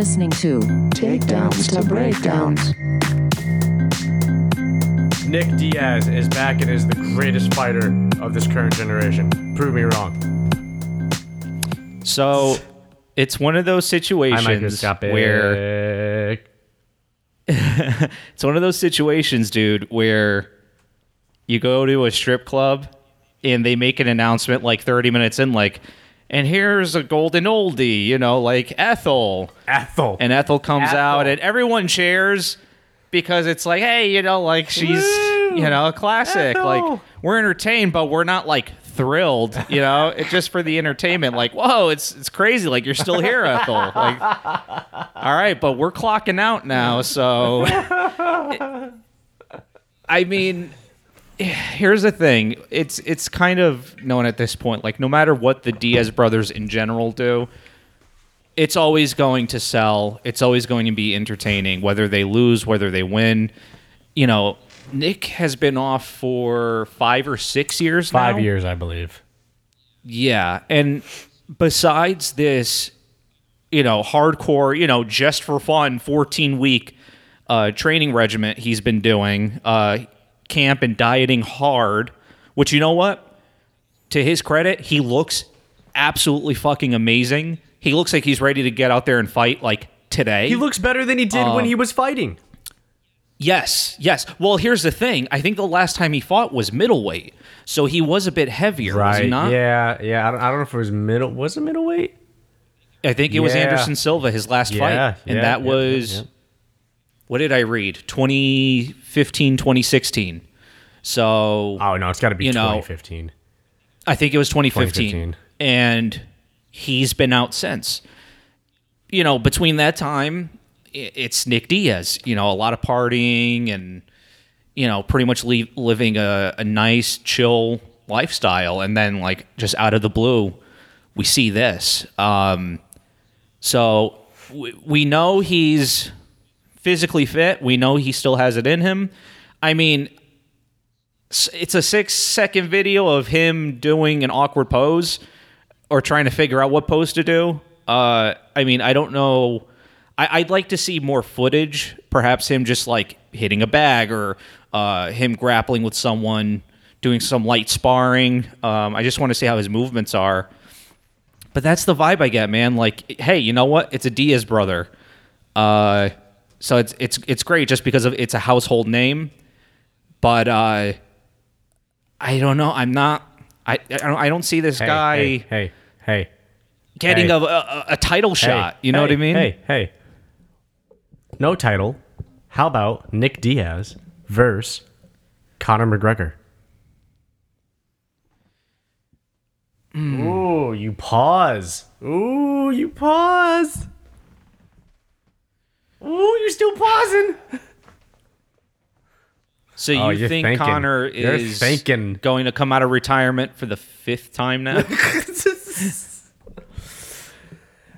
You are listening to Takedowns to breakdowns. Nick Diaz is back and is the greatest fighter of this current generation. Prove me wrong. So it's one of those situations where it's one of those situations, dude, where you go to a strip club and they make an announcement like 30 minutes in, like, and here's a golden oldie, you know, like Ethel. Ethel. And Ethel comes Ethel. out and everyone cheers because it's like, hey, you know, like she's, Woo! you know, a classic. Ethel. Like we're entertained, but we're not like thrilled, you know. it's just for the entertainment. Like, whoa, it's it's crazy. Like you're still here, Ethel. Like, all right, but we're clocking out now, so. I mean, here's the thing. It's it's kind of known at this point. Like no matter what the Diaz brothers in general do, it's always going to sell. It's always going to be entertaining, whether they lose, whether they win. You know, Nick has been off for five or six years Five now. years, I believe. Yeah, and besides this, you know, hardcore, you know, just for fun, fourteen week uh, training regiment he's been doing, uh, camp and dieting hard. Which you know what? To his credit, he looks absolutely fucking amazing. He looks like he's ready to get out there and fight like today. He looks better than he did when he um, was fighting. Yes, yes. Well, here's the thing. I think the last time he fought was middleweight, so he was a bit heavier, was he not? Yeah, yeah. I don't, I don't know if it was middle. Was it middleweight? I think it was Anderson Silva his last Yeah, fight, and yeah, that yeah, was yeah, yeah. What did I read? 2015, 2016. So Oh no, it's got to be You know, 2015. I think it was 2015. 2015. And he's been out since. You know, between that time, it's Nick Diaz. You know, a lot of partying and, you know, pretty much le- living a, a nice, chill lifestyle. And then, like, just out of the blue, we see this. Um, so we, we know he's physically fit. We know he still has it in him. I mean, it's a six second video of him doing an awkward pose or trying to figure out what pose to do. Uh, I mean, I don't know. I, I'd like to see more footage, perhaps him just like hitting a bag or uh, him grappling with someone, doing some light sparring. Um, I just want to see how his movements are. But that's the vibe I get, man. Like, hey, you know what? It's a Diaz brother. Uh, so it's it's it's great just because of it's a household name. But uh, I don't know. I'm not. I I don't, I don't see this Hey, guy Hey, hey, hey. getting hey. a, a a title shot. You know what I mean? Hey, hey. No title. How about Nick Diaz versus Conor McGregor? Hmm. Ooh, you pause. Ooh, you pause. Ooh, you're still pausing. So you Oh, you're think thinking. Conor You're is thinking. going to come out of retirement for the fifth time now?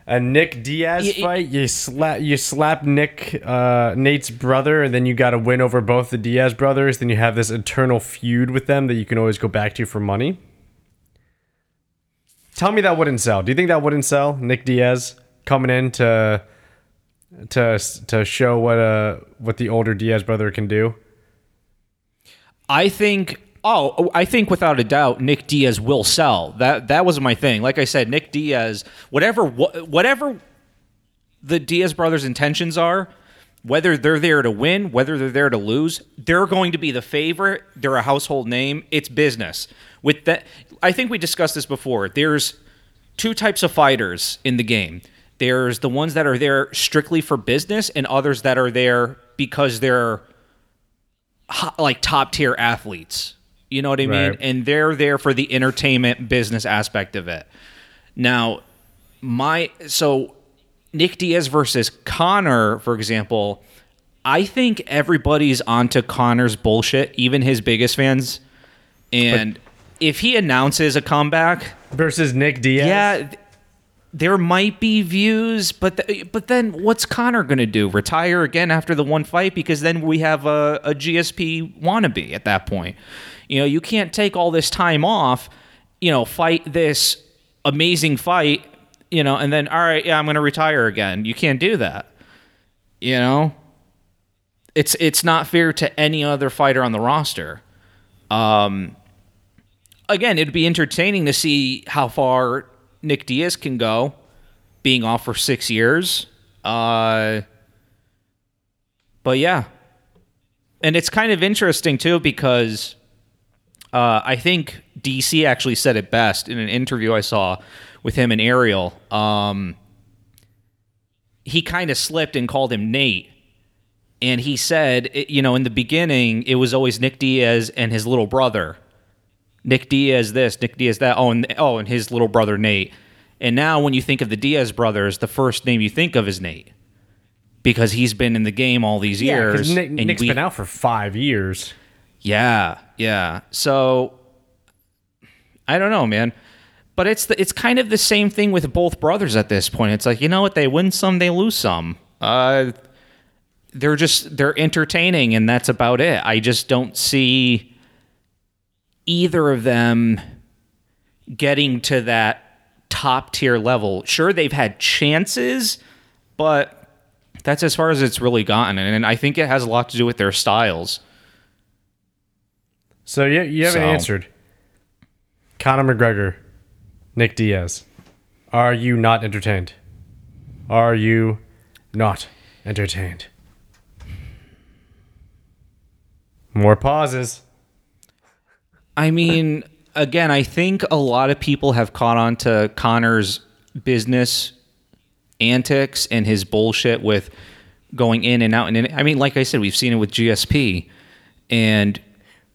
A Nick Diaz Y- y- fight, you slap you slap Nick uh, Nate's brother, and then you got to win over both the Diaz brothers. Then you have this eternal feud with them that you can always go back to for money. Tell me that wouldn't sell. Do you think that wouldn't sell? Nick Diaz coming in to to to show what uh what the older Diaz brother can do. I think. Oh, I think without a doubt, Nick Diaz will sell. That that was my thing. Like I said, Nick Diaz, whatever wha- whatever the Diaz brothers' intentions are, whether they're there to win, whether they're there to lose, they're going to be the favorite. They're a household name. It's business. With that, I think we discussed this before. There's two types of fighters in the game. There's the ones that are there strictly for business, and others that are there because they're like top tier athletes. You know what I mean? Right. And they're there for the entertainment business aspect of it. Now, my so Nick Diaz versus Conor, for example, I think everybody's onto Conor's bullshit, even his biggest fans. And if he announces a comeback, Versus Nick Diaz. yeah, there might be views, but but then what's Conor going to do? Retire again after the one fight because then we have a, a GSP wannabe at that point. You know, you can't take all this time off. You know, fight this amazing fight you know, and then all right, yeah, I'm going to retire again. You can't do that. You know, it's it's not fair to any other fighter on the roster. Um, again, it'd be entertaining to see how far Nick Diaz can go, being off for six years. Uh, but yeah, and it's kind of interesting too because uh, I think DC actually said it best in an interview I saw with him and Ariel. Um, he kind of slipped and called him Nate. And he said, you know, in the beginning, it was always Nick Diaz and his little brother. Nick Diaz this, Nick Diaz that. Oh, and oh, and his little brother Nate. And now, when you think of the Diaz brothers, the first name you think of is Nate because he's been in the game all these Yeah, years. Nick, and Nick's we- been out for five years. yeah, yeah. So I don't know, man. But it's the, it's kind of the same thing with both brothers at this point. It's like you know what? They win some, they lose some. Uh, they're just they're entertaining, and that's about it. I just don't see either of them getting to that top tier level. Sure, they've had chances, but that's as far as it's really gotten, and I think it has a lot to do with their styles. So you, you haven't So- answered. Conor McGregor, Nick Diaz. Are you not entertained? Are you not entertained? More pauses. I mean, again, I think a lot of people have caught on to Conor's business antics and his bullshit with going in and out and in. I mean, like I said, we've seen it with GSP, and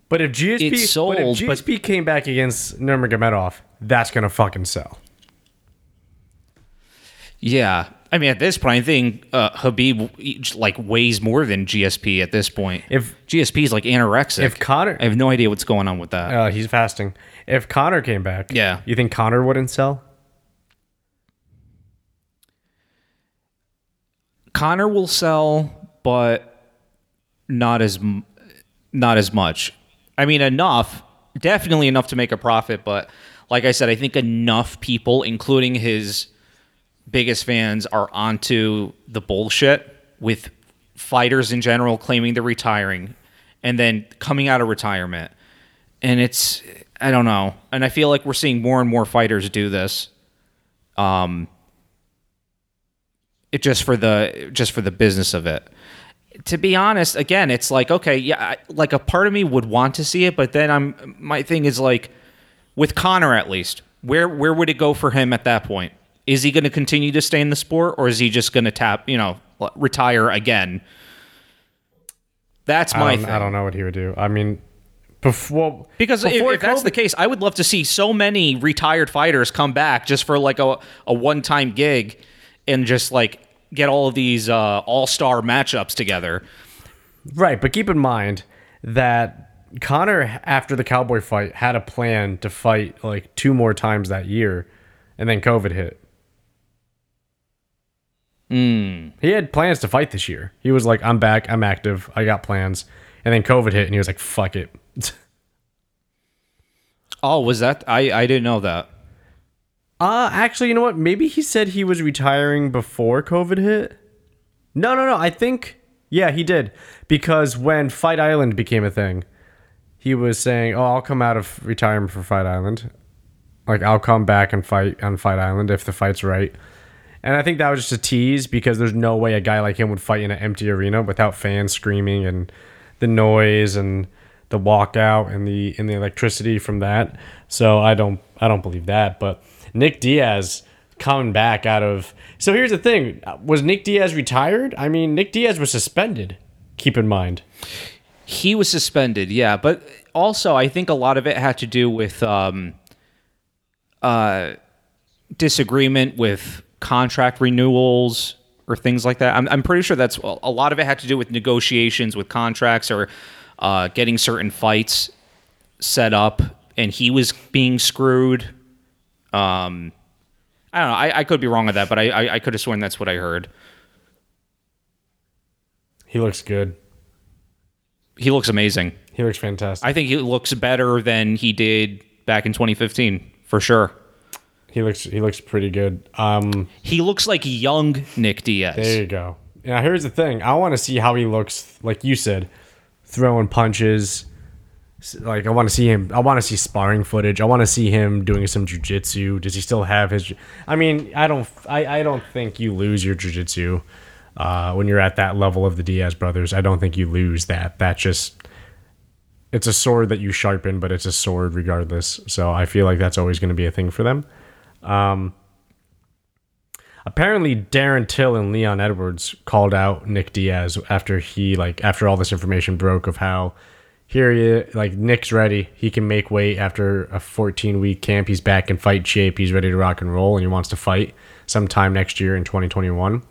But if GSP, sold, but if but- GSP came back against Nurmagomedov, that's gonna fucking sell. yeah, I mean, at this point, I think uh, Khabib like weighs more than GSP at this point. If GSP is like anorexic, if Conor, I have no idea what's going on with that. uh, he's fasting. If Conor came back, Yeah. you think Conor wouldn't sell? Conor will sell, but not as not as much. I mean, enough, definitely enough to make a profit. But like I said, I think enough people, including his biggest fans, are onto the bullshit with fighters in general claiming they're retiring and then coming out of retirement. And it's I don't know, and I feel like we're seeing more and more fighters do this. Um, it just for the just for the business of it. To be honest, again, it's like okay, yeah, I, like a part of me would want to see it, but then I'm my thing is like with Conor at least, where where would it go for him at that point? Is he going to continue to stay in the sport, or is he just going to tap, you know, retire again? That's my I don't, thing. I don't know what he would do. I mean, before Because if, before if that's COVID the case, I would love to see so many retired fighters come back just for like a, a one time gig and just like get all of these uh, all star matchups together. Right, but keep in mind that Conor, after the Cowboy fight, had a plan to fight like two more times that year, and then COVID hit. He had plans to fight this year. He was like, "I'm back. I'm active. I got plans." And then COVID hit, and he was like, "Fuck it." Oh, was that? I, I didn't know that. Uh, actually, you know what? Maybe he said he was retiring before COVID hit. No, no, no. I think, yeah, he did. Because when Fight Island became a thing, he was saying, oh, I'll come out of retirement for Fight Island. Like, I'll come back and fight on Fight Island if the fight's right. And I think that was just a tease because there's no way a guy like him would fight in an empty arena without fans screaming and the noise and the walkout and the and the electricity from that. So I don't I don't believe that. But Nick Diaz coming back out of so here's the thing: was Nick Diaz retired? I mean, Nick Diaz was suspended. Keep in mind. He was suspended, yeah. But also, I think a lot of it had to do with um, uh, disagreement with contract renewals or things like that. I'm, I'm pretty sure that's a lot of it had to do with negotiations with contracts or uh, getting certain fights set up, and he was being screwed. Um, I don't know. I, I could be wrong with that, but I, I, I could have sworn that's what I heard. He looks good. He looks amazing. He looks fantastic. I think he looks better than he did back in 2015, for sure. He looks he looks pretty good. Um, He looks like young Nick Diaz. there you go. Now here's the thing. I want to see how he looks. Like you said, throwing punches. Like I want to see him. I want to see sparring footage. I want to see him doing some jujitsu. Does he still have his? I mean, I don't. I, I don't think you lose your jujitsu uh, when you're at that level of the Diaz brothers. I don't think you lose that. That just it's a sword that you sharpen, but it's a sword regardless. So I feel like that's always going to be a thing for them. Um, apparently, Darren Till and Leon Edwards called out Nick Diaz after he like after all this information broke of how here he like Nick's ready. He can make weight after a 14 week camp. He's back in fight shape. He's ready to rock and roll, and he wants to fight sometime next year in 2021.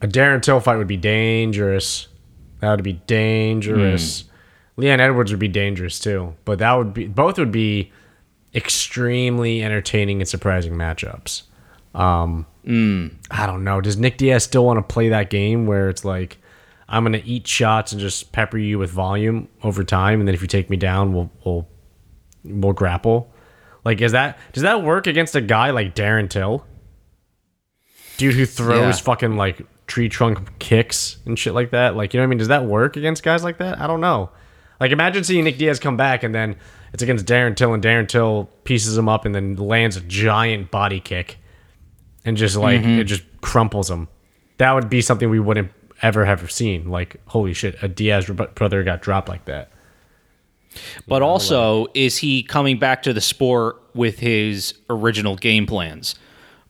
A Darren Till fight would be dangerous. That would be dangerous. Leon Edwards would be dangerous too, but that would be both would be extremely entertaining and surprising matchups. Um, I don't know. Does Nick Diaz still want to play that game where it's like I'm gonna eat shots and just pepper you with volume over time, and then if you take me down, we'll we'll we'll grapple. Like, is that does that work against a guy like Darren Till? Dude who throws Yeah. fucking like tree trunk kicks and shit like that. Like, you know what I mean? Does that work against guys like that? I don't know. Like, imagine seeing Nick Diaz come back and then it's against Darren Till and Darren Till pieces him up and then lands a giant body kick and just like mm-hmm. it just crumples him. That would be something we wouldn't ever have seen. Like, holy shit, a Diaz brother got dropped like that. But also, is he coming back to the sport with his original game plans?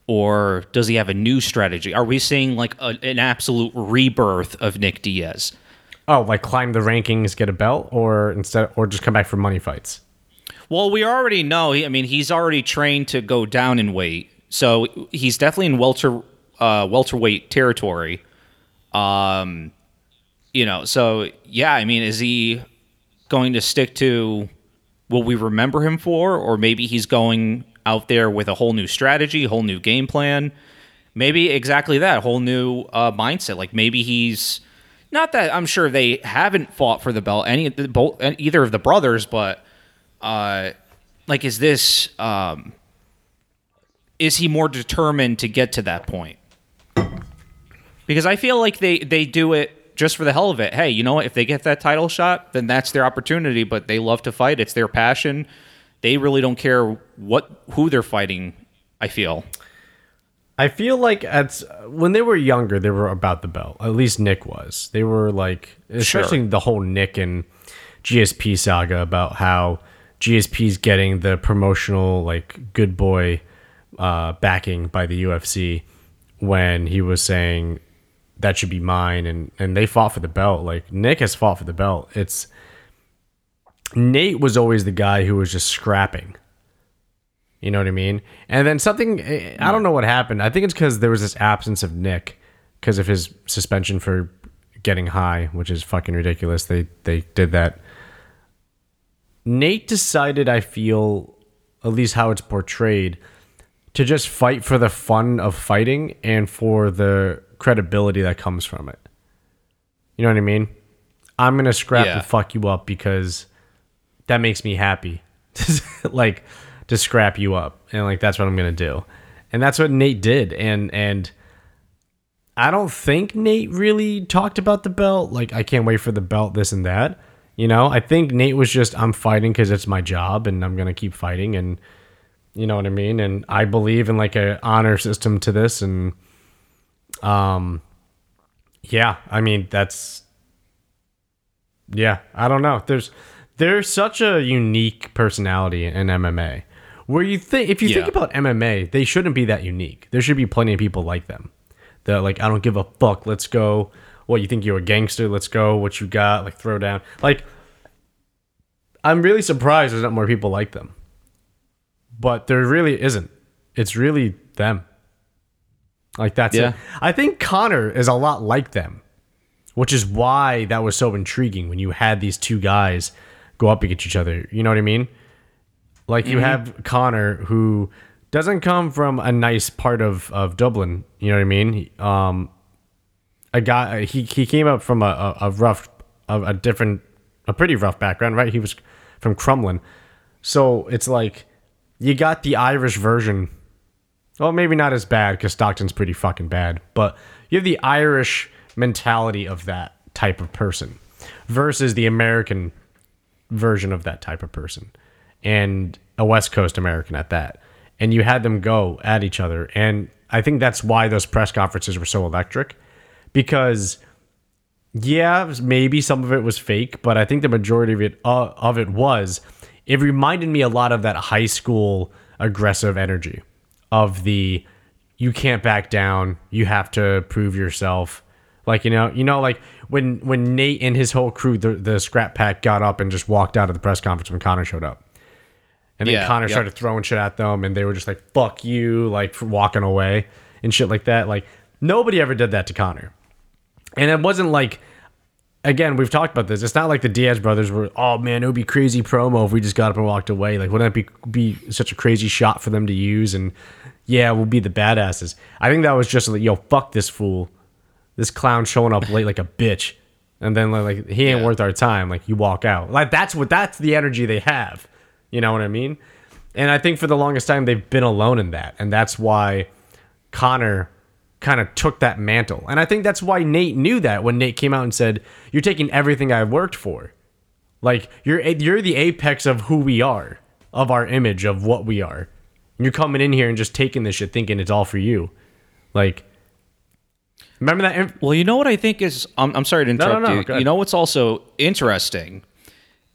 Or does he have a new strategy? Are we seeing like a, an absolute rebirth of Nick Diaz? Oh, like climb the rankings, get a belt, or instead, or just come back for money fights. Well, we already know. I mean, he's already trained to go down in weight, so he's definitely in welter uh, welterweight territory. Um, you know, so yeah. I mean, is he going to stick to what we remember him for, or maybe he's going out there with a whole new strategy, whole new game plan? Maybe exactly that, whole new uh, mindset. Like maybe he's not that I'm sure they haven't fought for the belt any both either of the brothers, but uh, like is this um, is he more determined to get to that point? Because I feel like they they do it just for the hell of it. Hey, you know what? If they get that title shot, then that's their opportunity. But they love to fight. It's their passion. They really don't care what who they're fighting. I feel. I feel like at when they were younger, they were about the belt. At least Nick was. They were like, especially the whole Nick and GSP saga about how GSP's getting the promotional like good boy uh, backing by the UFC when he was saying that should be mine, and and they fought for the belt. Like Nick has fought for the belt. It's Nate was always the guy who was just scrapping. You know what I mean? And then something, I don't know what happened. I think it's because there was this absence of Nick because of his suspension for getting high, which is fucking ridiculous. They they did that. Nate decided, I feel, at least how it's portrayed, to just fight for the fun of fighting and for the credibility that comes from it. You know what I mean? I'm gonna scrap Yeah. to fuck you up because that makes me happy. like to scrap you up. And like that's what I'm gonna do. And that's what Nate did. And and I don't think Nate really talked about the belt. Like I can't wait for the belt, this and that. You know, I think Nate was just I'm fighting because it's my job and I'm gonna keep fighting and you know what I mean? And I believe in like a honor system to this and um yeah, I mean that's yeah, I don't know. There's there's such a unique personality in MMA. Where you think if you think about MMA, they shouldn't be that unique. There should be plenty of people like them. That like I don't give a fuck. Let's go. What you think you're a gangster? Let's go. What you got? Like throw down. Like I'm really surprised there's not more people like them. But there really isn't. It's really them. Like that's Yeah. it. I think Conor is a lot like them which is why that was so intriguing when you had these two guys go up against each other. You know what I mean? Like you have Conor who doesn't come from a nice part of, of Dublin. You know what I mean? Um, a guy uh, he, he came up from a, a, a rough a, a different a pretty rough background, right? He was from Crumlin, so it's like you got the Irish version. Well, maybe not as bad because Stockton's pretty fucking bad, but you have the Irish mentality of that type of person versus the American version of that type of person and a West Coast American at that. And you had them go at each other. And I think that's why those press conferences were so electric because yeah, maybe some of it was fake, but I think the majority of it uh, of it was. It reminded me a lot of that high school aggressive energy of the you can't back down, you have to prove yourself. Like you know, you know, like when when Nate and his whole crew, the the Scrap Pack, got up and just walked out of the press conference when Conor showed up, and then Yeah, Conor yep. started throwing shit at them, and they were just like "fuck you," like walking away and shit like that. Like nobody ever did that to Conor. And it wasn't like, again, we've talked about this. It's not like the Diaz brothers were, oh man, it would be crazy promo if we just got up and walked away. Like, wouldn't that be be such a crazy shot for them to use? And yeah, we'll be the badasses. I think that was just like, yo, fuck this fool, this clown showing up late like a bitch, and then like, like, he ain't Yeah. worth our time. Like you walk out. Like that's what that's the energy they have. You know what I mean? And I think for the longest time they've been alone in that, and that's why Conor kind of took that mantle. And I think that's why Nate knew that when Nate came out and said, "You're taking everything I've worked for. Like you're you're the apex of who we are, of our image of what we are. And you're coming in here and just taking this shit thinking it's all for you." Like Remember that inf- Well, you know what I think is. I'm, I'm sorry to no, interrupt no, you. You know what's also interesting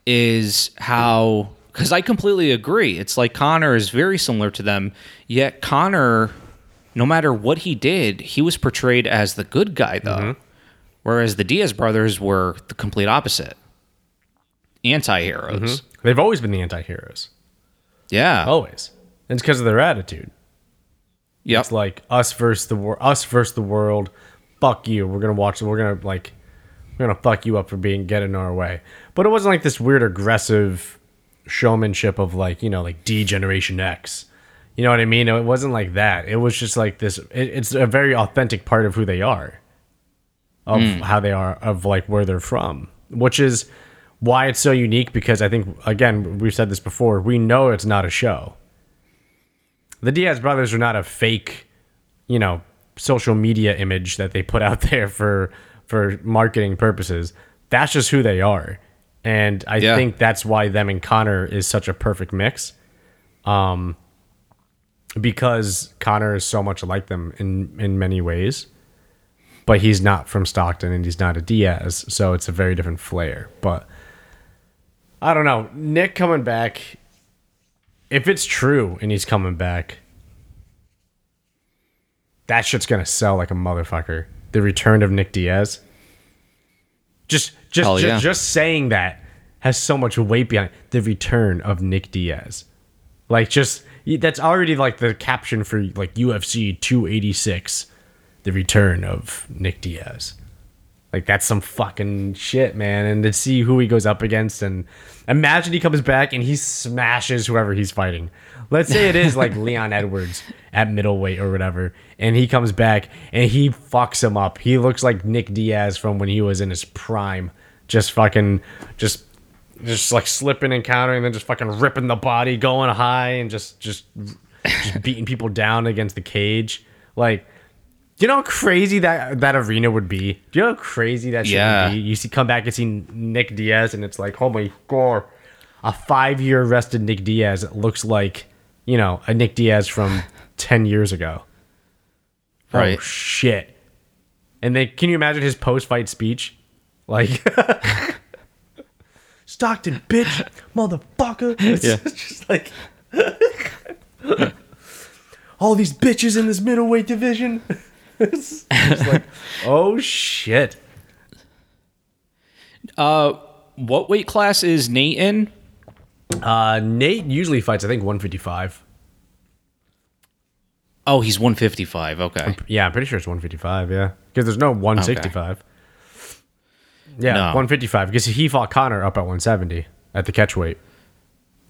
is how because I completely agree. It's like Conor is very similar to them. Yet Conor, no matter what he did, he was portrayed as the good guy though, Mm-hmm. whereas the Diaz brothers were the complete opposite, anti-heroes. They've always been the anti-heroes. Yeah. Always. And it's because of their attitude. yep. It's like us versus the world. Us versus the world. Fuck you. We're gonna watch. We're gonna like. We're gonna fuck you up for being getting in our way. But it wasn't like this weird aggressive showmanship of like you know like D Generation X. You know what I mean? It wasn't like that. It was just like this. It, it's a very authentic part of who they are, of how they are, of like where they're from, which is why it's so unique. Because I think again we've said this before. We know it's not a show the Diaz brothers are not a fake, you know, social media image that they put out there for for marketing purposes. That's just who they are. And I Yeah. think that's why them and Conor is such a perfect mix. Um because Conor is so much like them in in many ways. But he's not from Stockton and he's not a Diaz, so it's a very different flair. But I don't know. Nick coming back if it's true and he's coming back, that shit's gonna sell like a motherfucker. The return of Nick Diaz. Just just just, yeah. just saying that has so much weight behind it. the return of Nick Diaz. Like just that's already like the caption for like UFC 286, the return of Nick Diaz. Like that's some fucking shit, man. And to see who he goes up against, and imagine he comes back and he smashes whoever he's fighting. Let's say it is like Leon Edwards at middleweight or whatever, and he comes back and he fucks him up. He looks like Nick Diaz from when he was in his prime, just fucking, just, just like slipping and countering, and then just fucking ripping the body, going high, and just, just, just beating people down against the cage, like. Do you know how crazy that that arena would be? Do you know how crazy that shit Yeah. would be? You see, come back and see Nick Diaz, and it's like, oh my god, a five year arrested Nick Diaz looks like, you know, a Nick Diaz from ten years ago. Oh Right. shit! And then, can you imagine his post fight speech? Like, Stockton, bitch, motherfucker. It's Yeah. just like all these bitches in this middleweight division. it's like, oh shit. Uh, What weight class is Nate in? Uh, Nate usually fights, I think, 155. Oh, he's 155. Okay. Yeah, I'm pretty sure it's 155. Yeah, because there's no 165. Yeah, No. 155 because he fought Conor up at 170 at the catch weight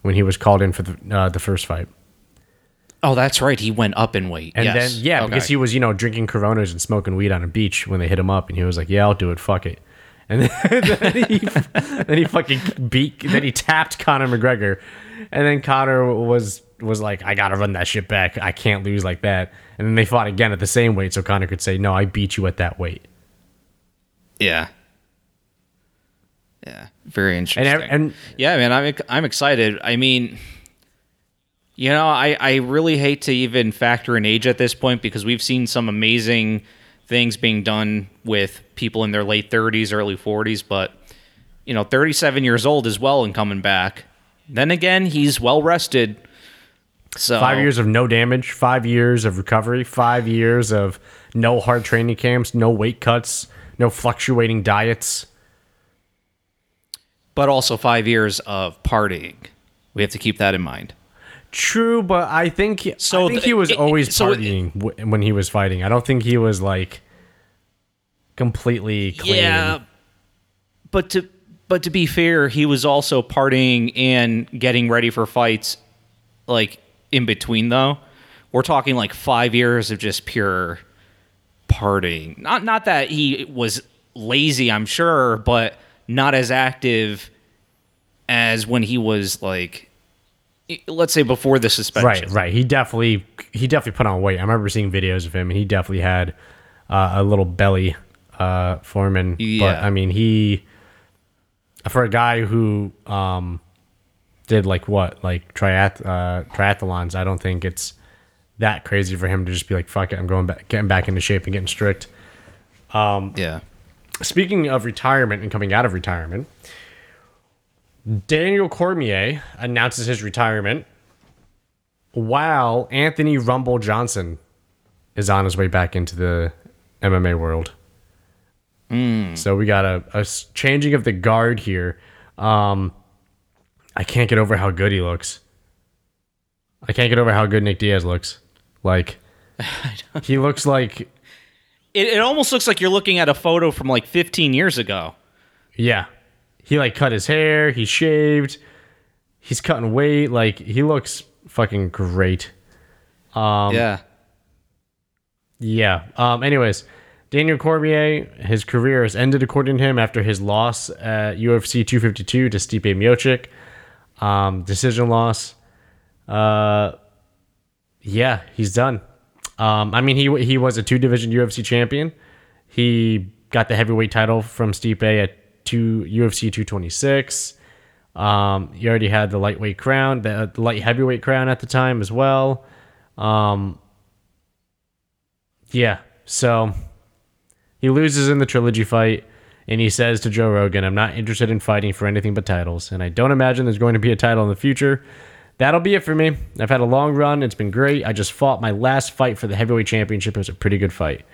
when he was called in for the uh, the first fight. Oh, that's right. He went up in weight. And yes. then yeah, Okay. because he was you know drinking Coronas and smoking weed on a beach when they hit him up, and he was like, "Yeah, I'll do it. Fuck it." And then, then he then he fucking beat then he tapped Conor McGregor, and then Conor was was like, I gotta run that shit back. I can't lose like that. And then they fought again at the same weight, so Conor could say, No, I beat you at that weight. Yeah. Yeah. Very interesting. ev- and yeah, man, I'm I'm excited. I mean, you know, I I really hate to even factor in age at this point because we've seen some amazing things being done with people in their late 30s, early 40s, but you know, 37 years old as well and coming back. Then again, he's well rested. So five years of no damage, five years of recovery, five years of no hard training camps, no weight cuts, no fluctuating diets. But also 5 years of partying. We have to keep that in mind. True, but I think so. So I think he was it- it- always so it- partying w- when he was fighting. I don't think he was like completely clean. Yeah, but to but to be fair, he was also partying and getting ready for fights, like in between. Though we're talking like five years of just pure partying. Not not that he was lazy, I'm sure, but not as active as when he was like, let's say before the suspension. Right, right. He definitely he definitely put on weight. I remember seeing videos of him, and he definitely had uh, a little belly uh, forming. But Yeah. I mean, he for a guy who um, did like what like triath- uh, triathlons, I don't think it's that crazy for him to just be like, "Fuck it, I'm going back, getting back into shape and getting strict." Yeah. Speaking of retirement and coming out of retirement, Daniel Cormier announces his retirement while Anthony Rumble Johnson is on his way back into the MMA world. So we got a changing of the guard here. Um, I can't get over how good he looks. I can't get over how good Nick Diaz looks. Like he looks like It, it almost looks like you're looking at a photo from like 15 years ago. Yeah. He like cut his hair, he shaved, he's cutting weight, like he looks fucking great. Um, yeah. Yeah. Um anyways, Daniel Cormier, his career has ended according to him after his loss at UFC 252 to Stipe Miocic. Um decision loss. Uh yeah, he's done. Um I mean he he was a two division UFC champion. He got the heavyweight title from Stipe at two UFC 226. Um, he already had the lightweight crown, the, the light heavyweight crown at the time as well. Um, yeah, so he loses in the trilogy fight, and he says to Joe Rogan, "I'm not interested in fighting for anything but titles, and I don't imagine there's going to be a title in the future." That'll be it for me. I've had a long run. It's been great. I just fought my last fight for the heavyweight championship. It was a pretty good fight.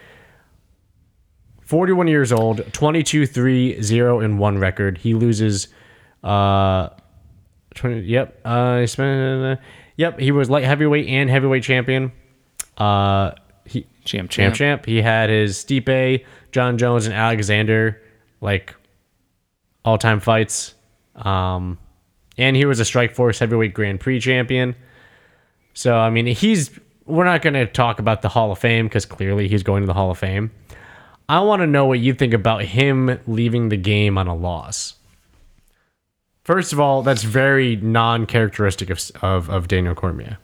41 years old, 22 3 0 and 1 record. He loses uh 20 yep, uh he spent yep, he was light heavyweight and heavyweight champion. Uh he Champ, champ champ. He had his Stipe, Jon Jones and Alexander like all-time fights. Um and he was a Strikeforce heavyweight Grand Prix champion. So I mean, he's we're not going to talk about the Hall of Fame cuz clearly he's going to the Hall of Fame. I want to know what you think about him leaving the game on a loss. First of all, that's very non-characteristic of of, of Daniel Cormier.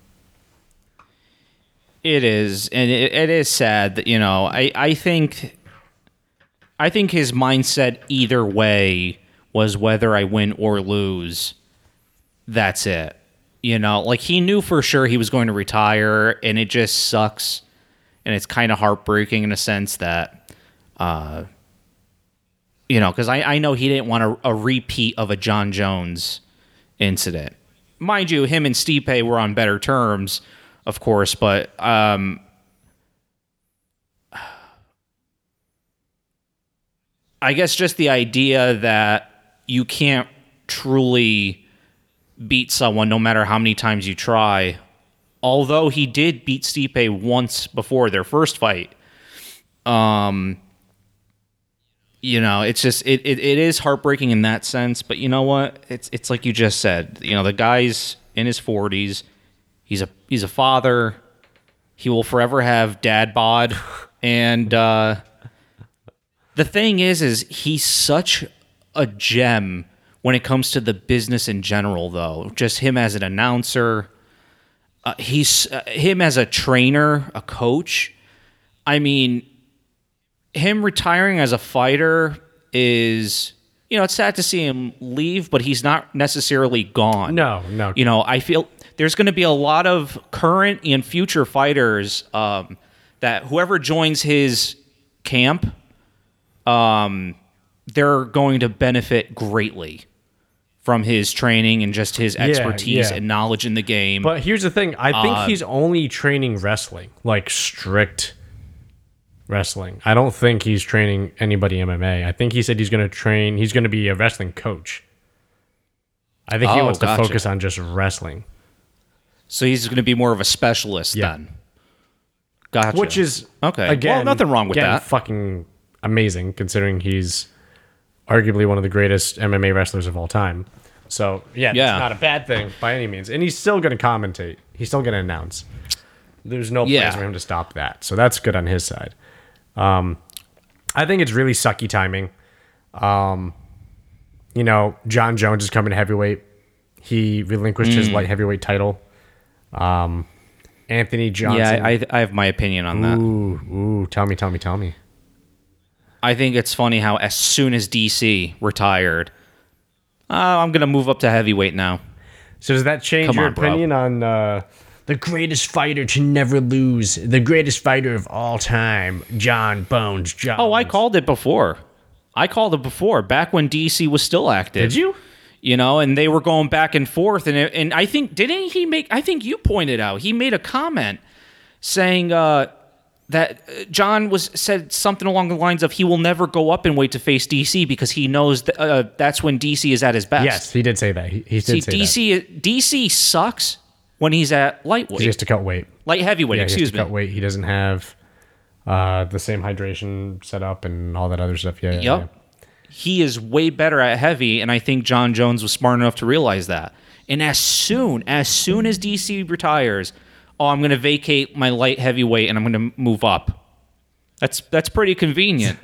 It is, and it, it is sad that you know. I I think, I think his mindset either way was whether I win or lose. That's it. You know, like he knew for sure he was going to retire, and it just sucks, and it's kind of heartbreaking in a sense that, uh, you know, because I I know he didn't want a, a repeat of a Jon Jones incident. Mind you, him and Stipe were on better terms, of course, but um, I guess just the idea that you can't truly beat someone no matter how many times you try. Although he did beat Stipe once before their first fight. Um you know, it's just it, it, it is heartbreaking in that sense, but you know what? It's it's like you just said. You know, the guy's in his 40s. He's a he's a father. He will forever have dad bod and uh the thing is is he's such a gem when it comes to the business in general though just him as an announcer uh, he's uh, him as a trainer, a coach. I mean, him retiring as a fighter is you know it's sad to see him leave, but he's not necessarily gone. No, no. You know, I feel there's going to be a lot of current and future fighters um, that whoever joins his camp, um, they're going to benefit greatly from his training and just his expertise yeah. and knowledge in the game. But here's the thing: I think Uh, he's only training wrestling, like strict wrestling. I don't think he's training anybody MMA. I think he said he's going to train. He's going to be a wrestling coach. I think he Oh, wants to focus on just wrestling, so he's going to be more of a specialist Yeah. then. Gotcha. which is Okay. Well, Again, nothing wrong with again, that. Fucking amazing, considering he's arguably one of the greatest MMA wrestlers of all time. So yeah, Yeah. it's not a bad thing by any means. And he's still going to commentate. He's still going to announce. There's no Yeah. place for him to stop that. So that's good on his side. Um, I think it's really sucky timing. Um, you know, Jon Jones is coming to heavyweight. He relinquished Mm. his light heavyweight title. Um, Anthony Johnson. yeah, I, I have my opinion on that. Ooh, ooh, tell me, tell me, tell me. I think it's funny how as soon as DC retired, uh, I'm going to move up to heavyweight now. So does that change Come your on, bro. opinion on uh, the greatest fighter to never lose, the greatest fighter of all time, Jon Bones Jones? Oh, I called it before. I called it before, back when DC was still active. Did you? You know, and they were going back and forth, and it, and I think didn't he make? I think you pointed out he made a comment saying uh, that uh, Jon was said something along the lines of he will never go up and wait to face DC because he knows that, uh, that's when DC is at his best. Yes, he did say that. He, he did See, say that. DC DC sucks when he's at lightweight, He has to cut weight. light heavyweight. Yeah, he has excuse to me. cut weight. He doesn't have uh, the same hydration set up and all that other stuff. Yeah, yeah, Yep. yeah. He is way better at heavy, and I think Jon Jones was smart enough to realize that. And as soon as soon as DC retires, oh, I'm going to vacate my light heavyweight and I'm going to move up. That's that's pretty convenient.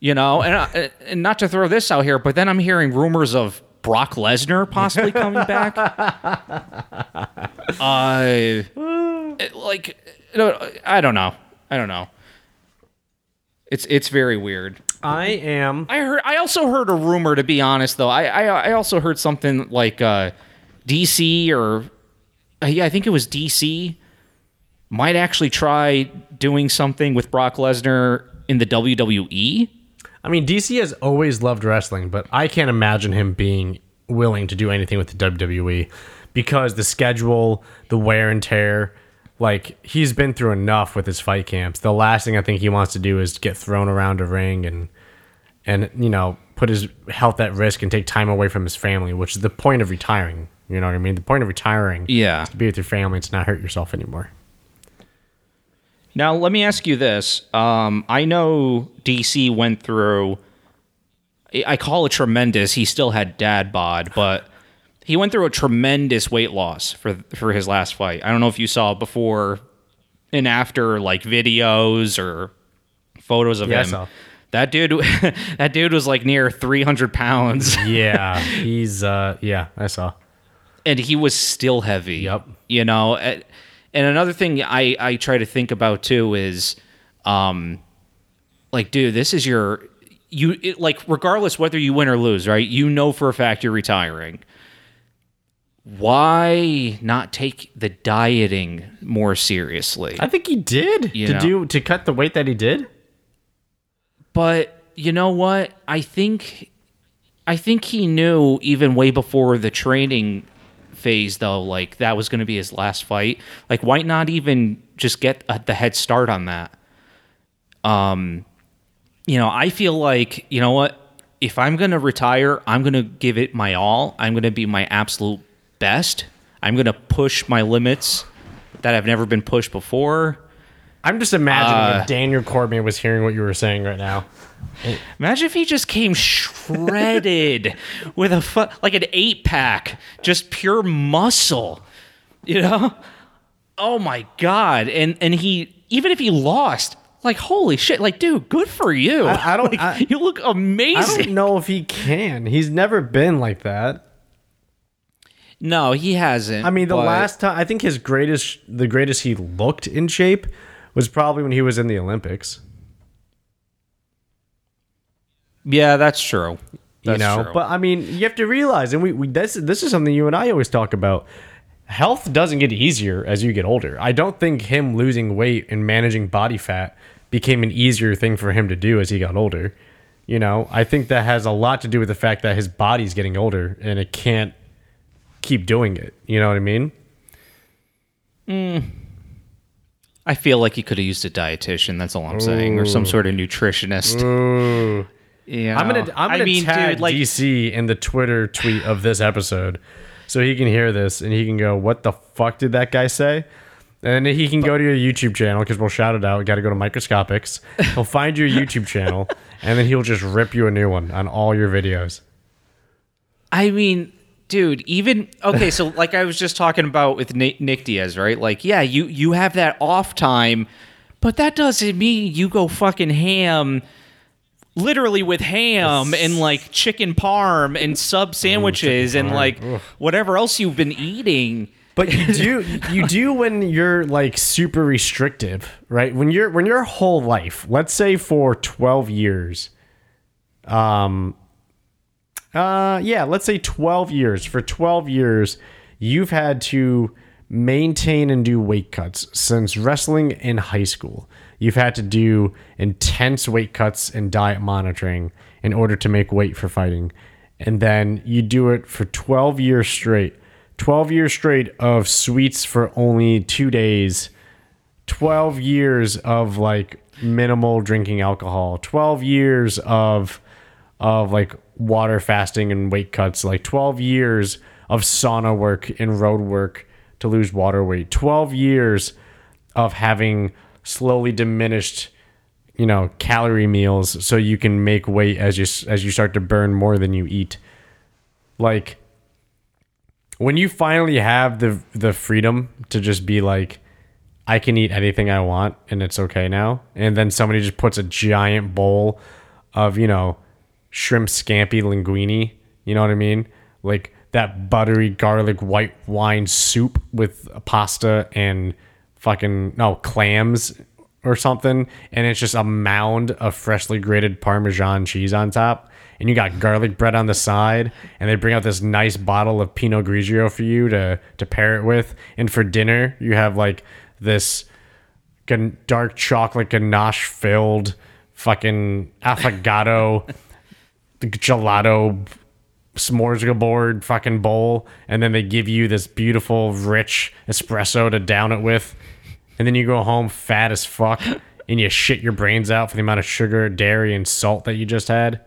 You know, and uh, and not to throw this out here, but then I'm hearing rumors of Brock Lesnar possibly coming back. I like, you I don't know. I don't know. It's it's very weird. I am. I heard. I also heard a rumor. To be honest, though, I I, I also heard something like uh, DC or uh, yeah, I think it was DC might actually try doing something with Brock Lesnar in the. WWE. I mean, DC has always loved wrestling, but I can't imagine him being willing to do anything with the WWE because the schedule, the wear and tear, like he's been through enough with his fight camps. The last thing I think he wants to do is get thrown around a ring and and you know put his health at risk and take time away from his family, which is the point of retiring. You know what I mean? The point of retiring, Yeah. is to be with your family and to not hurt yourself anymore. Now, let me ask you this. Um, I know DC went through, I call it tremendous. He still had dad bod, but he went through a tremendous weight loss for for his last fight. I don't know if you saw before and after like videos or photos of Yeah, I him. saw. That dude, that dude was like near 300 pounds, Yeah, he's uh yeah, I saw. And he was still heavy. Yep. You know, and another thing I I try to think about too is, um, like, dude, this is your you it, like regardless whether you win or lose, right? You know for a fact you're retiring. Why not take the dieting more seriously? I think he did You to know. do to cut the weight that he did. But you know what? I think I think he knew even way before the training phase though like that was going to be his last fight. Like why not even just get uh, the head start on that? Um you know, I feel like, you know what? If I'm going to retire, I'm going to give it my all. I'm going to be my absolute best. I'm going to push my limits that have never been pushed before. I'm just imagining Uh, if Daniel Cormier was hearing what you were saying right now. Imagine if he just came shredded with a fu- like an eight pack, just pure muscle. You know? Oh my god! And and he even if he lost, like holy shit! Like dude, good for you. I- I don't- Like, I- you look amazing. I amazing. don't know if he can. He's never been like that. No, he hasn't. I mean, the but- last time I think his greatest, the greatest he looked in shape was probably when he was in the Olympics. Yeah, that's true. That's you know, true. but I mean, you have to realize, and we, we this this is something you and I always talk about. Health doesn't get easier as you get older. I don't think him losing weight and managing body fat became an easier thing for him to do as he got older. You know, I think that has a lot to do with the fact that his body's getting older and it can't keep doing it. You know what I mean? Mm. I feel like he could have used a dietitian. That's all I'm saying, or some sort of nutritionist. Yeah, I'm gonna I'm gonna I mean, tag dude, like, DC in the Twitter tweet of this episode, so he can hear this and he can go, "What the fuck did that guy say?" And he can go to your YouTube channel because we'll shout it out. We got to go to Microscopics. He'll find your YouTube channel, and then he'll just rip you a new one on all your videos. I mean, dude, even okay. So, like I was just talking about with Nick, Nick Diaz, right? Like, yeah, you you have that off time, but that doesn't mean you go fucking ham. Literally with ham and like chicken parm and sub sandwiches and like Ugh. whatever else you've been eating. But you do you do when you're like super restrictive, right? When you're when your whole life, let's say for 12 years, um uh yeah, let's say 12 years. For 12 years, you've had to maintain and do weight cuts since wrestling in high school. You've had to do intense weight cuts and diet monitoring in order to make weight for fighting. And then you do it for 12 years straight. 12 years straight of sweets for only 2 days. 12 years of like minimal drinking alcohol. 12 years of of like water fasting and weight cuts. Like 12 years of sauna work and road work to lose water weight. 12 years of having slowly diminished you know calorie meals so you can make weight as you as you start to burn more than you eat like when you finally have the the freedom to just be like I can eat anything I want and it's okay now and then somebody just puts a giant bowl of you know shrimp scampi linguine you know what I mean? Like that buttery garlic white wine soup with pasta and fucking no clams or something and it's just a mound of freshly grated parmesan cheese on top and you got garlic bread on the side and they bring out this nice bottle of pinot grigio for you to to pair it with and for dinner you have like this dark chocolate ganache filled fucking affogato gelato s'mores board fucking bowl and then they give you this beautiful rich espresso to down it with and then you go home fat as fuck and you shit your brains out for the amount of sugar dairy and salt that you just had.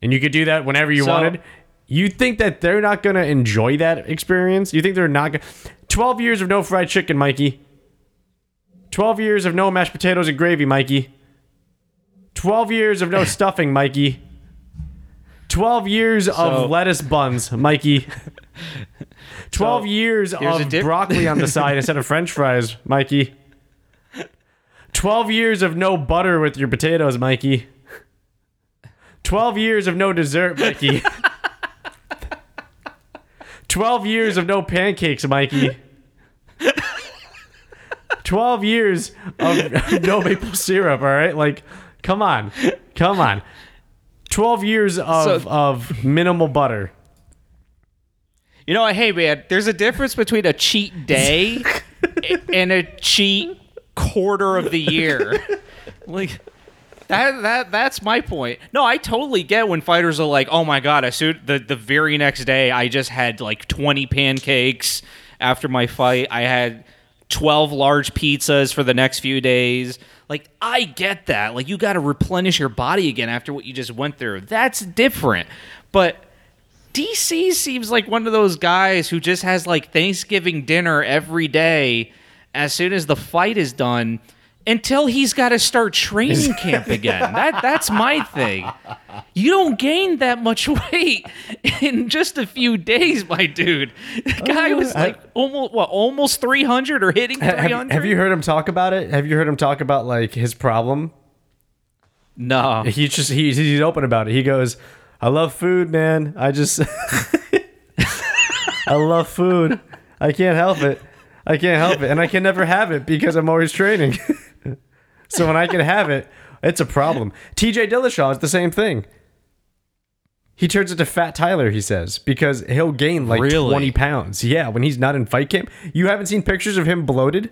And you could do that whenever you So- wanted. You think that they're not going to enjoy that experience? You think they're not gonna? 12 years of no fried chicken mikey. 12 years of no mashed potatoes and gravy mikey. 12 years of no stuffing mikey 12 years So- of lettuce buns mikey. 12 So, years here's a of diff- broccoli on the side instead of french fries mikey. 12 years of no butter with your potatoes mikey. 12 years of no dessert mikey. 12 years of no pancakes mikey. 12 years of no maple syrup all right? Like come on. Come on 12 years of So- of minimal butter You know, what? hey man, there's a difference between a cheat day and a cheat quarter of the year. Like that that that's my point. No, I totally get when fighters are like, "Oh my god, I suit the the very next day I just had like 20 pancakes after my fight. I had 12 large pizzas for the next few days." Like I get that. Like you got to replenish your body again after what you just went through. That's different. But DC seems like one of those guys who just has like Thanksgiving dinner every day as soon as the fight is done until he's got to start training camp again. That that's my thing. You don't gain that much weight in just a few days, my dude. The guy was uh, like almost what, almost 300 or hitting have, 300. have you heard him talk about it have you heard him talk about like his problem No. he's just he's, he's open about it he goes i love food man i just I love food. I can't help it. I can't help it, and I can never have it because I'm always training. so when I can have it, it's a problem. T.J. Dillashaw is the same thing. He turns into Fat Tyler, he says, because he'll gain like Really? 20 pounds. Yeah, when he's not in fight camp. You haven't seen pictures of him bloated?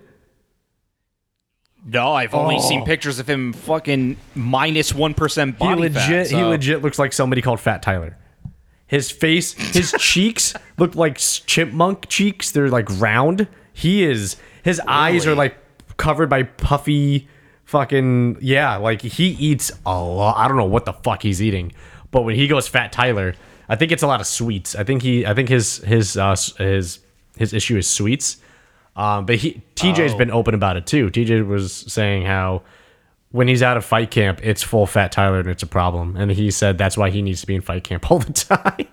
No, I've only Oh. seen pictures of him fucking minus minus minus minus minus one percent He body legit fat. he legit looks like somebody called Fat Tyler. His face, his cheeks look like chipmunk cheeks. They're like round. He is his eyes are like covered by puffy fucking yeah, like he eats a lot. I don't know what the fuck he's eating. But when he goes Fat Tyler, I think it's a lot of sweets. I think he I think his his uh his his issue is sweets. Um, but he TJ's Oh. been open about it too. TJ was saying how when he's out of fight camp, it's full fat Tyler and it's a problem. And he said that's why he needs to be in fight camp all the time.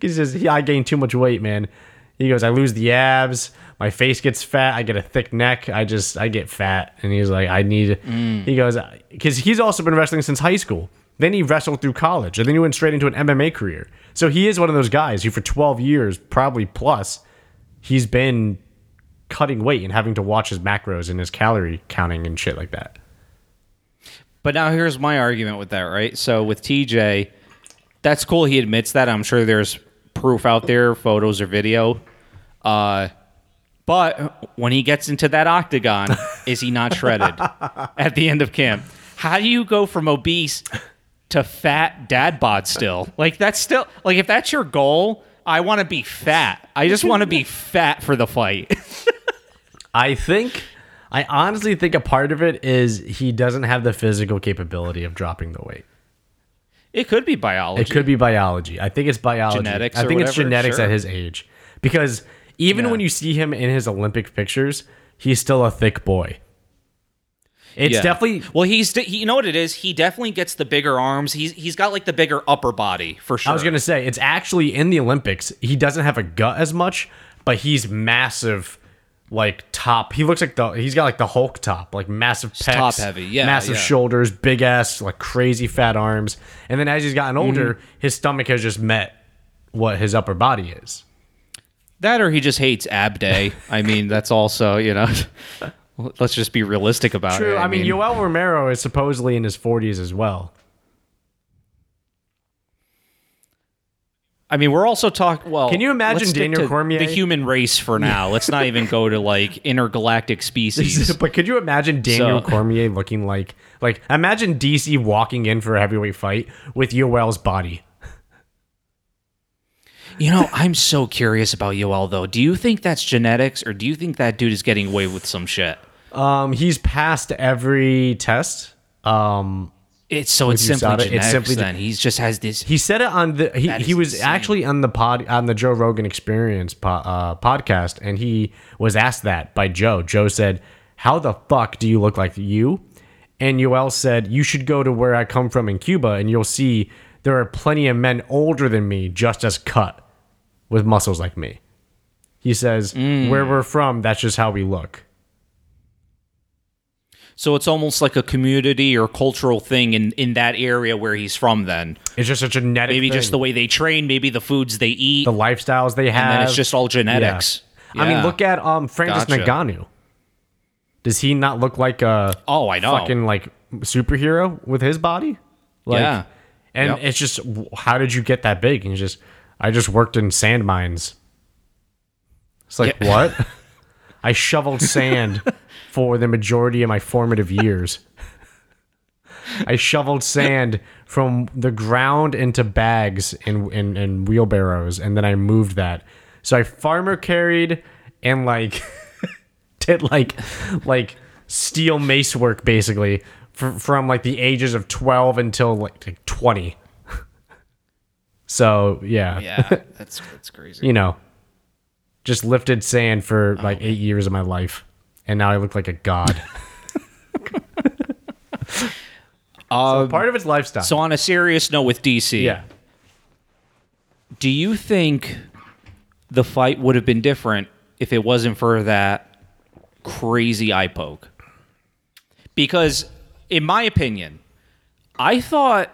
he says, yeah, I gained too much weight, man. He goes, I lose the abs, my face gets fat, I get a thick neck, I just I get fat. And he's like, I need mm. he goes because he's also been wrestling since high school. Then he wrestled through college, and then he went straight into an MMA career. So he is one of those guys who, for 12 years, probably plus, he's been cutting weight and having to watch his macros and his calorie counting and shit like that. But now here's my argument with that, right? So with TJ, that's cool. He admits that. I'm sure there's proof out there, photos or video. Uh, but when he gets into that octagon, is he not shredded at the end of camp? How do you go from obese to fat dad bod still? Like that's still like if that's your goal, I want to be fat. I just want to be fat for the fight. I think, I honestly think a part of it is he doesn't have the physical capability of dropping the weight. It could be biology. It could be biology. I think it's biology. Genetics I think it's genetics sure. at his age. Because even Yeah. when you see him in his Olympic pictures, he's still a thick boy. It's Yeah. definitely well. He's he, you know what it is. He definitely gets the bigger arms. He's he's got like the bigger upper body for sure. I was gonna say it's actually in the Olympics. He doesn't have a gut as much, but he's massive, like top. He looks like the he's got like the Hulk top, like massive pecs, top heavy, yeah, massive yeah. shoulders, big ass, like crazy fat arms. And then as he's gotten older, Mm-hmm. his stomach has just met what his upper body is. That, or he just hates ab day. I mean, that's also you know. Let's just be realistic about True. it. True. I, mean, Yoel Romero is supposedly in his forties as well. I mean, we're also talking. Well, Can you imagine Daniel Cormier? the human race for now? Let's not even go to like intergalactic species. but could you imagine Daniel So- Cormier looking like like imagine DC walking in for a heavyweight fight with Yoel's body? You know, I'm so curious about Yoel though. Do you think that's genetics, or do you think that dude is getting away with some shit? Um, he's passed every test. Um, It's so it's simply it, it's genetics. simply- then he's just has this. he said it on the he, he was insane. actually on the pod on the Joe Rogan Experience po- uh, podcast, and he was asked that by Joe. Joe said, "How the fuck do you look like you?" And Yoel said, "You should go to where I come from in Cuba, and you'll see there are plenty of men older than me just as cut with muscles like me." He says, Mm. "Where we're from, that's just how we look." So it's almost like a community or cultural thing in in that area where he's from. Then It's just a genetic. maybe just the way they train, maybe the foods they eat, the lifestyles they have. and then it's just all genetics. I mean, look at um Francis Gotcha. Ngannou. Does he not look like a Oh, I know. fucking like superhero with his body? Like, Yeah. And Yep. it's just, how did you get that big? And he's just, I just worked in sand mines. It's like Yeah. what? I shoveled sand for the majority of my formative years. I shoveled sand from the ground into bags and, and, and wheelbarrows, and then I moved that. So I farmer carried and like did like like steel mace work basically fr- from like the ages of 12 until like, like 20. So yeah, yeah, that's that's crazy. you know, just lifted sand for like eight years of my life, and now I look like a god. Um, Part of it's lifestyle. so on a serious note with DC, yeah. do you think the fight would have been different if it wasn't for that crazy eye poke? Because, in my opinion, I thought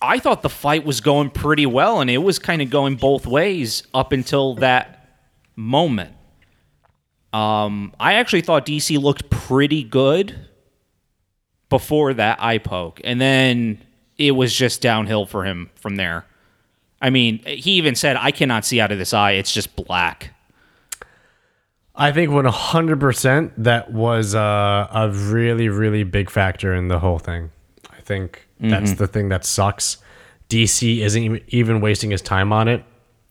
I thought the fight was going pretty well, and it was kind of going both ways up until that moment. Um, I actually thought DC looked pretty good before that eye poke, and then it was just downhill for him from there. I mean, he even said, "I cannot see out of this eye; it's just black." I think 100% that was uh, a really, really big factor in the whole thing. I think that's the thing that sucks. DC isn't even- wasting his time on it.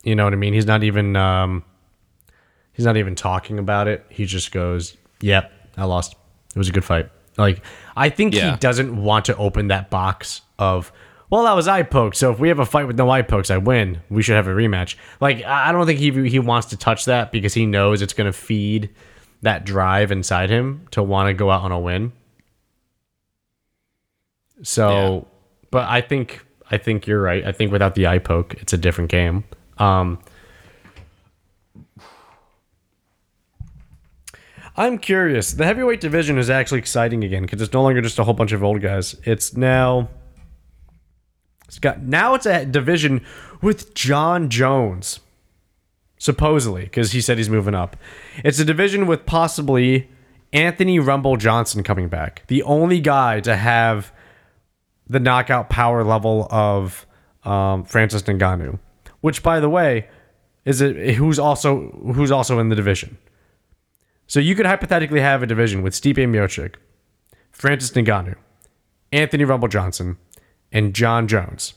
You know what I mean? He's not even um, he's not even talking about it. He just goes, "Yep, I lost. It was a good fight." Like I think Yeah. he doesn't want to open that box of, "Well, that was eye poke. So if we have a fight with no eye pokes, I win. We should have a rematch." Like I I don't think he he wants to touch that because he knows it's going to feed that drive inside him to want to go out on a win. So, but I think I think you're right. I think without the eye poke, it's a different game. Um, I'm curious. The heavyweight division is actually exciting again because it's no longer just a whole bunch of old guys. It's now it's got now it's a division with Jon Jones supposedly because he said he's moving up. It's a division with possibly Anthony Rumble Johnson coming back, the only guy to have the knockout power level of um, Francis Ngannou, which, by the way, is a, who's also who's also in the division. So you could hypothetically have a division with Stipe Miocic, Francis Ngannou, Anthony Rumble Johnson, and Jon Jones.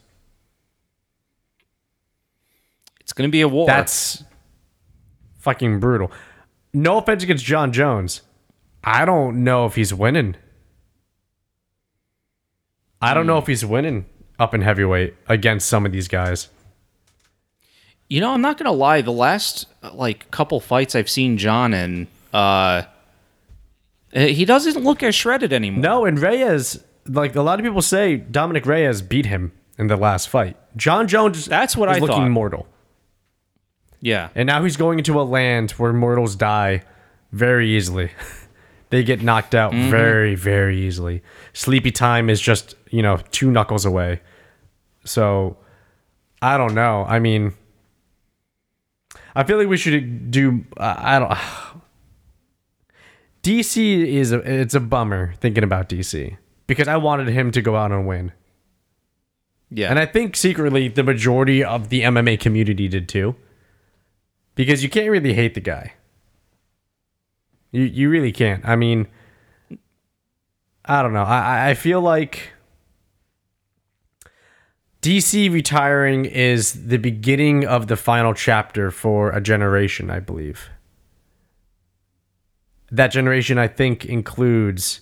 It's going to be a war. That's fucking brutal. No offense against Jon Jones. I don't know if he's winning. I don't know if he's winning up in heavyweight against some of these guys. You know, I'm not gonna lie. The last like couple fights I've seen Jon in, uh, he doesn't look as shredded anymore. No, and Reyes, like a lot of people say, Dominick Reyes beat him in the last fight. Jon Jones, That's what I looking thought. mortal, Yeah, and now he's going into a land where mortals die very easily. they get knocked out Mm-hmm. very, very easily. Sleepy time is just you know two knuckles away. So, I don't know. I mean, I feel like we should do. Uh, I don't. DC is a, it's a bummer thinking about DC because I wanted him to go out and win. yeah. And I think secretly the majority of the MMA community did too. Because you can't really hate the guy. You you really can't. I mean I don't know. I I- feel like DC retiring is the beginning of the final chapter for a generation, I believe. That generation I think includes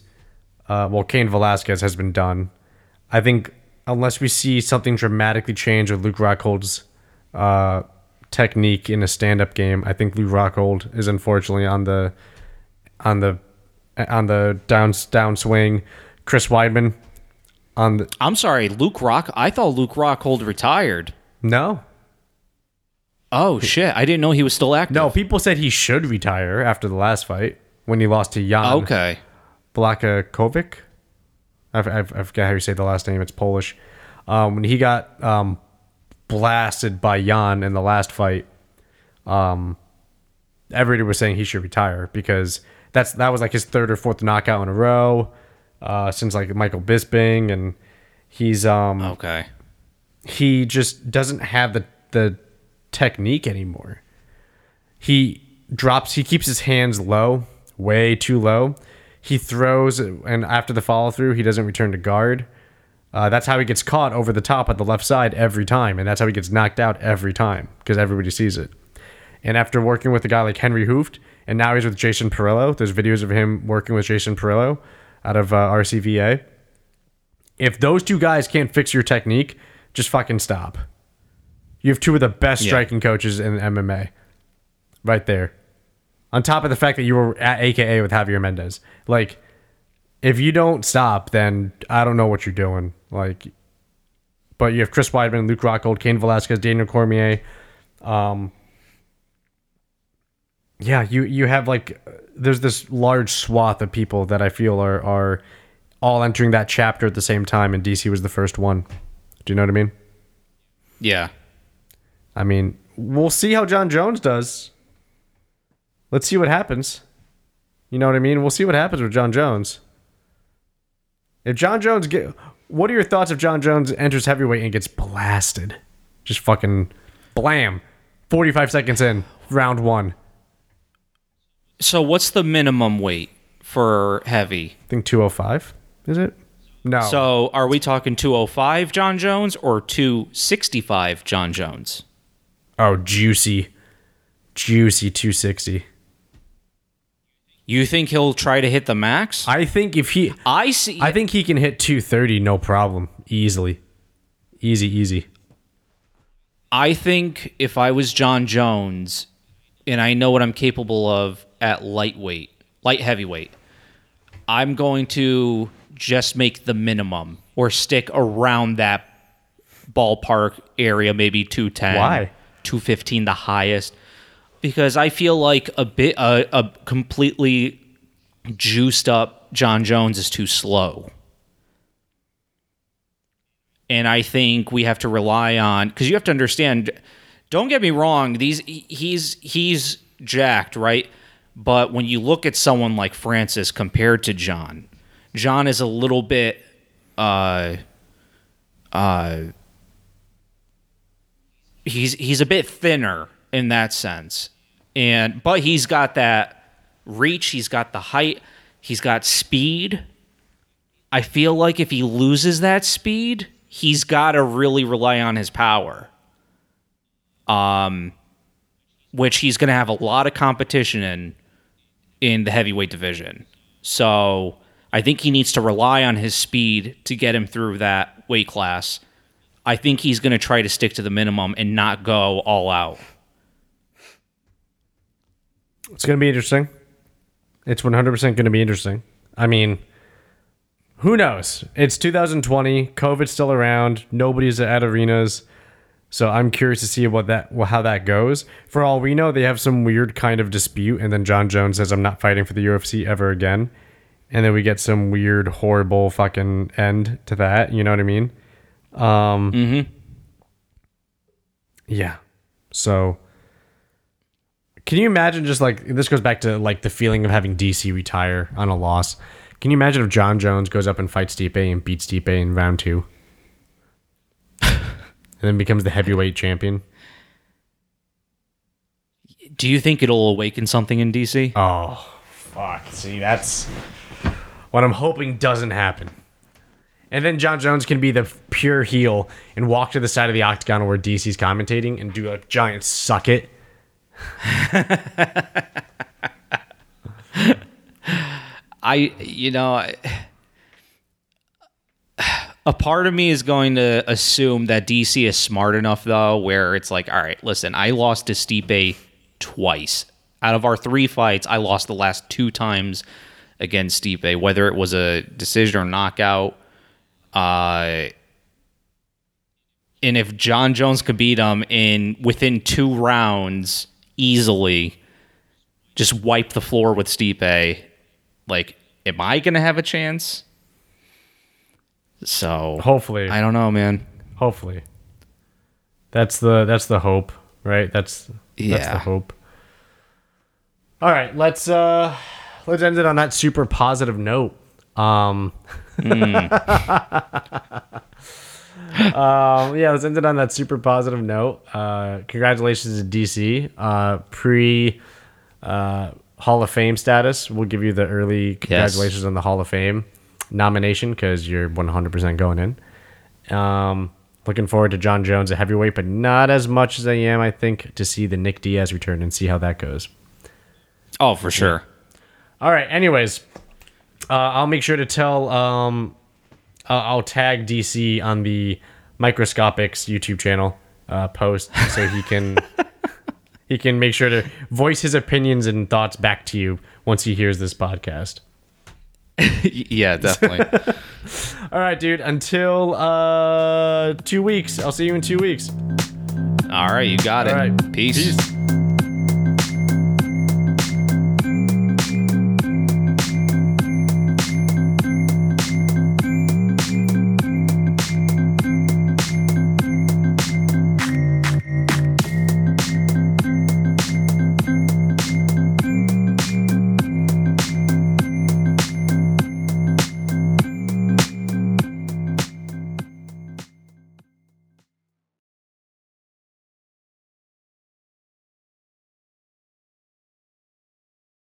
uh, well, Cain Velasquez has been done. I think unless we see something dramatically change with Luke Rockhold's uh, technique in a stand-up game, I think Luke Rockhold is unfortunately on the on the on the down downswing. Chris Weidman on the I'm sorry, Luke Rock. I thought Luke Rockhold retired. no Oh shit! I didn't know he was still active. no. People said he should retire after the last fight when he lost to Jan Okay. Blakakovic. I, I, I forget how you say the last name. It's Polish. Um, when he got um, blasted by Jan in the last fight, um, everybody was saying he should retire because that's that was like his third or fourth knockout in a row uh, since like Michael Bisping, and he's um, Okay. he just doesn't have the the technique anymore. He drops he keeps his hands low, way too low. He throws and after the follow through, he doesn't return to guard. Uh, that's how he gets caught over the top at the left side every time, and that's how he gets knocked out every time because everybody sees it. And after working with a guy like Henry Hooft, and now he's with Jason Parillo, there's videos of him working with Jason Parillo out of uh, RCVA. If those two guys can't fix your technique, just fucking stop. You have two of the best Yeah. striking coaches in MMA, right there. On top of the fact that you were at AKA with Javier Mendez, like, if you don't stop, then I don't know what you're doing. Like, but you have Chris Weidman, Luke Rockhold, Cain Velasquez, Daniel Cormier. Um, yeah, you you have like there's this large swath of people that I feel are are all entering that chapter at the same time, and DC was the first one Do you know what I mean? Yeah. I mean, we'll see how Jon Jones does. Let's see what happens. You know what I mean? We'll see what happens with Jon Jones. If Jon Jones get, what are your thoughts if Jon Jones enters heavyweight and gets blasted? Just fucking blam. 45 seconds in, round one. So what's the minimum weight for heavy? I think 205, is it? No. So are we talking 205 Jon Jones or 265 Jon Jones? oh, juicy. Juicy 260. You think he'll try to hit the max? I think if he I see. I think he can hit 230 no problem, easily. Easy, easy. I think if I was Jon Jones and I know what I'm capable of at lightweight, light heavyweight, I'm going to just make the minimum or stick around that ballpark area, maybe 210. Why? 215, the highest. Because I feel like a bit, a, a completely juiced up Jon Jones is too slow. And I think we have to rely on because you have to understand. Don't get me wrong; these he's he's jacked, right? But when you look at someone like Francis compared to Jon, Jon is a little bit, uh, uh, he's he's a bit thinner in that sense, and but he's got that reach, he's got the height, he's got speed. I feel like if he loses that speed, he's got to really rely on his power. Um, which he's going to have a lot of competition in in the heavyweight division. So I think he needs to rely on his speed to get him through that weight class. I think he's going to try to stick to the minimum and not go all out. It's going to be interesting. It's 100% going to be interesting. I mean, who knows? It's 2020. COVID's still around. Nobody's at arenas. So I'm curious to see what that well, how that goes. For all we know, they have some weird kind of dispute, and then Jon Jones says, "I'm not fighting for the UFC ever again," and then we get some weird, horrible fucking end to that. You know what I mean? Um, Mm-hmm. Yeah. So can you imagine just like this goes back to like the feeling of having DC retire on a loss? Can you imagine if Jon Jones goes up and fights Stipe and beats Stipe in round two? And then becomes the heavyweight champion? Do you think it'll awaken something in DC? Oh, fuck. See, that's what I'm hoping doesn't happen. And then Jon Jones can be the pure heel and walk to the side of the octagon where DC's commentating and do a giant suck it. I, you know, I, a part of me is going to assume that DC is smart enough, though, where it's like, all right, listen, I lost to Stipe twice. Out of our three fights, I lost the last two times against Stipe, whether it was a decision or knockout. Uh, and if Jon Jones could beat him in within two rounds easily, just wipe the floor with Stipe, like, am I gonna have a chance? So Hopefully. I don't know, man. Hopefully. That's the that's the hope, right? That's that's the hope. All right, let's uh let's end it on that super positive note. Um Um, yeah, let's end it on that super positive note. Uh, congratulations to DC. Uh, pre uh, Hall of Fame status. We'll give you the early congratulations on the Hall of Fame nomination because you're 100% going in. Um, looking forward to Jon Jones at heavyweight, but not as much as I am, I think, to see the Nick Diaz return and see how that goes. Oh, for sure. All right. Anyways, uh, I'll make sure to tell. Um, I'll, I'll tag DC on the Microscopics YouTube channel uh, post so he can he can make sure to voice his opinions and thoughts back to you once he hears this podcast. yeah, definitely. All right, dude. Until uh, two weeks. I'll see you in two weeks. All right, you got it. All right. Peace. Peace.